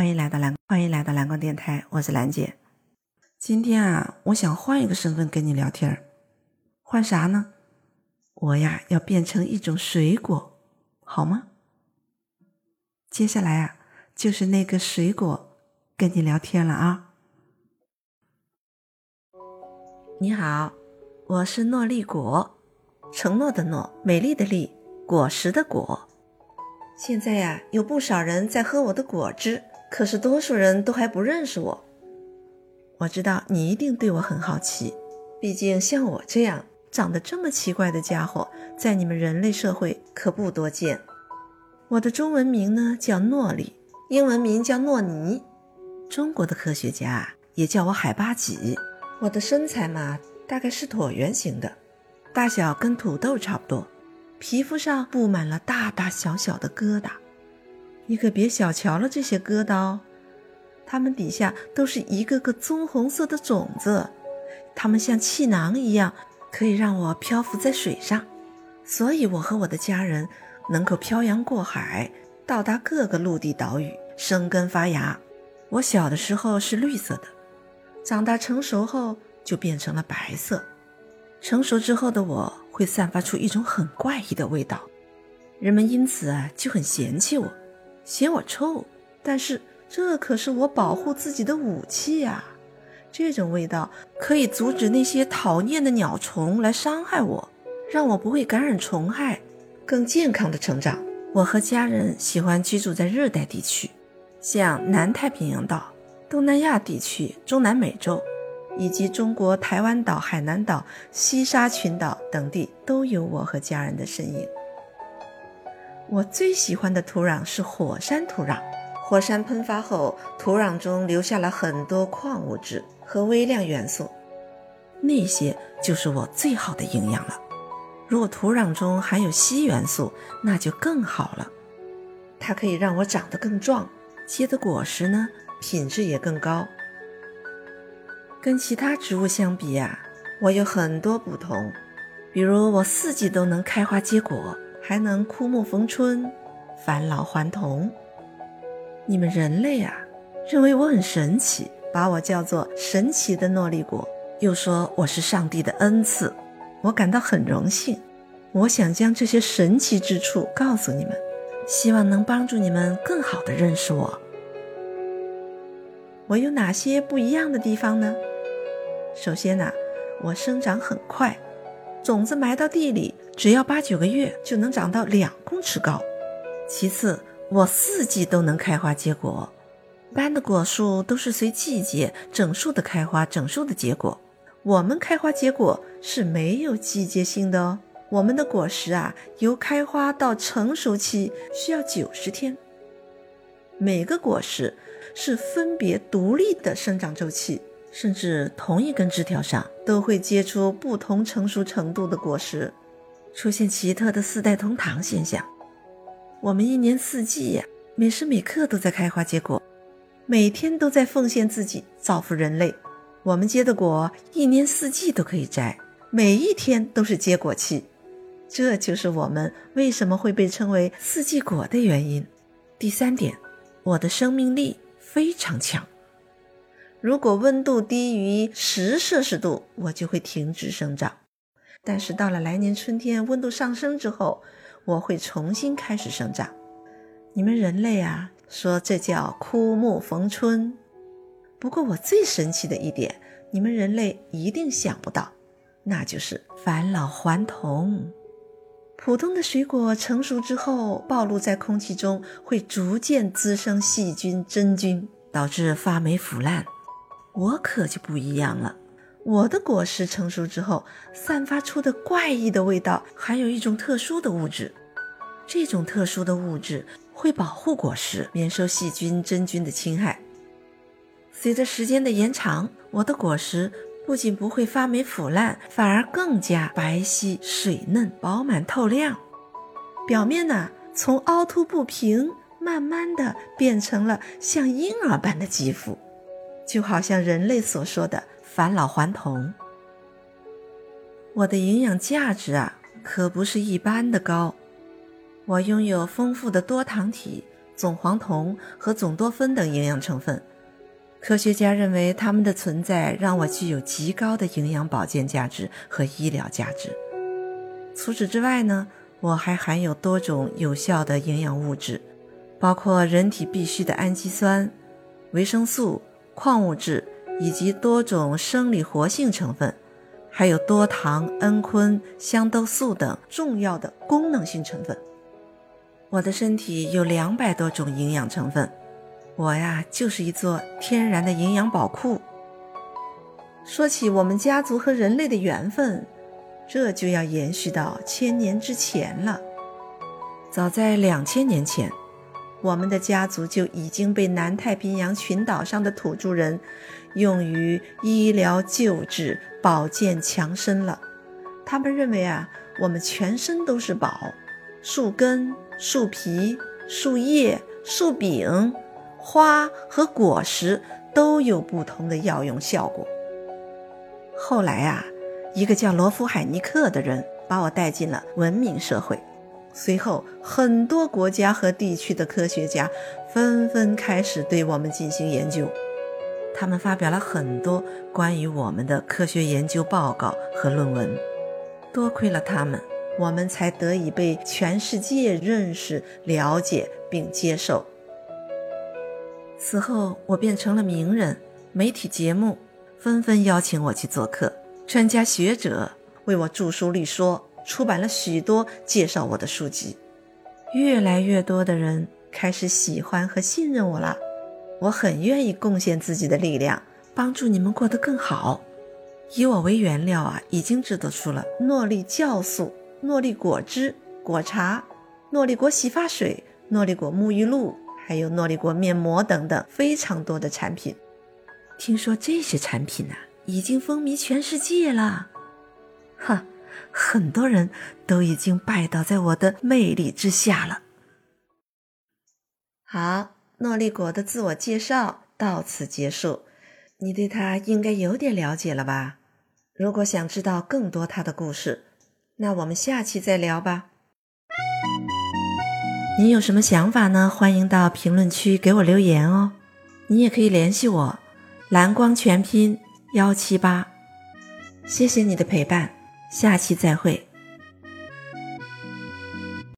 欢迎来到蓝，欢迎来到蓝光电台，我是兰姐。今天啊，我想换一个身份跟你聊天儿，换啥呢？我呀，要变成一种水果，好吗？接下来啊，就是那个水果跟你聊天了啊。你好，我是诺丽果，承诺的诺，美丽的丽，果实的果。现在呀，有不少人在喝我的果汁，可是多数人都还不认识我。我知道你一定对我很好奇，毕竟像我这样长得这么奇怪的家伙，在你们人类社会可不多见。我的中文名呢叫诺丽，英文名叫诺尼。中国的科学家也叫我海巴几。我的身材嘛，大概是椭圆形的，大小跟土豆差不多，皮肤上布满了大大小小的疙瘩。你可别小瞧了这些疙瘩哦，它们底下都是一个个棕红色的种子，它们像气囊一样，可以让我漂浮在水上，所以我和我的家人能够漂洋过海，到达各个陆地岛屿，生根发芽。我小的时候是绿色的。长大成熟后就变成了白色。成熟之后的我会散发出一种很怪异的味道，人们因此啊就很嫌弃我，嫌我臭。但是这可是我保护自己的武器呀！这种味道可以阻止那些讨厌的鸟虫来伤害我，让我不会感染虫害，更健康的成长。我和家人喜欢居住在热带地区，像南太平洋岛。东南亚地区、中南美洲，以及中国台湾岛、海南岛、西沙群岛等地，都有我和家人的身影。我最喜欢的土壤是火山土壤。火山喷发后，土壤中留下了很多矿物质和微量元素，那些就是我最好的营养了。如果土壤中含有硒元素，那就更好了，它可以让我长得更壮，结的果实呢？品质也更高。跟其他植物相比呀，我有很多不同。比如我四季都能开花结果，还能枯木逢春，返老还童。你们人类啊，认为我很神奇，把我叫做神奇的诺丽果，又说我是上帝的恩赐，我感到很荣幸。我想将这些神奇之处告诉你们，希望能帮助你们更好的认识我。我有哪些不一样的地方呢？首先呢，我生长很快，种子埋到地里，只要八九个月就能长到两公尺高。其次，我四季都能开花结果，一般的果树都是随季节整树的开花，整树的结果。我们开花结果是没有季节性的哦。我们的果实啊，由开花到成熟期需要九十天。每个果实是分别独立的生长周期，甚至同一根枝条上都会结出不同成熟程度的果实，出现奇特的四代同堂现象。我们一年四季呀，每时每刻都在开花结果，每天都在奉献自己，造福人类。我们结的果一年四季都可以摘，每一天都是结果期，这就是我们为什么会被称为四季果的原因。第三点。我的生命力非常强，如果温度低于十摄氏度，我就会停止生长。但是到了来年春天，温度上升之后，我会重新开始生长。你们人类啊，说这叫枯木逢春。不过我最神奇的一点，你们人类一定想不到，那就是返老还童。普通的水果成熟之后，暴露在空气中，会逐渐滋生细菌、真菌，导致发霉腐烂。我可就不一样了，我的果实成熟之后，散发出的怪异的味道，含有一种特殊的物质。这种特殊的物质会保护果实免受细菌、真菌的侵害。随着时间的延长，我的果实。不仅不会发霉腐烂，反而更加白皙、水嫩、饱满透亮。表面呢，从凹凸不平，慢慢的变成了像婴儿般的肌肤，就好像人类所说的返老还童。我的营养价值啊，可不是一般的高。我拥有丰富的多糖体、总黄酮和总多酚等营养成分。科学家认为它们的存在让我具有极高的营养保健价值和医疗价值。除此之外呢，我还含有多种有效的营养物质，包括人体必需的氨基酸、维生素、矿物质以及多种生理活性成分，还有多糖、蒽醌、香豆素等重要的功能性成分。我的身体有两百多种营养成分。我呀，就是一座天然的营养宝库。说起我们家族和人类的缘分，这就要延续到千年之前了。早在两千年前，我们的家族就已经被南太平洋群岛上的土著人用于医疗救治、保健强身了。他们认为啊，我们全身都是宝，树根、树皮、树叶、树柄。花和果实都有不同的药用效果。后来啊，一个叫罗夫海尼克的人把我带进了文明社会。随后，很多国家和地区的科学家纷纷开始对我们进行研究。他们发表了很多关于我们的科学研究报告和论文。多亏了他们，我们才得以被全世界认识、了解并接受。此后，我便成了名人，媒体节目纷纷邀请我去做客，专家学者为我著书立说，出版了许多介绍我的书籍。越来越多的人开始喜欢和信任我了，我很愿意贡献自己的力量，帮助你们过得更好。以我为原料啊，已经制作出了诺丽酵素、诺丽果汁、果茶、诺丽果洗发水、诺丽果沐浴露。还有诺丽果面膜等等非常多的产品，听说这些产品呢已经风靡全世界了，哈，很多人都已经拜倒在我的魅力之下了。好，诺丽果的自我介绍到此结束，你对他应该有点了解了吧？如果想知道更多他的故事，那我们下期再聊吧。你有什么想法呢？欢迎到评论区给我留言哦。你也可以联系我，蓝光全拼幺七八。谢谢你的陪伴，下期再会。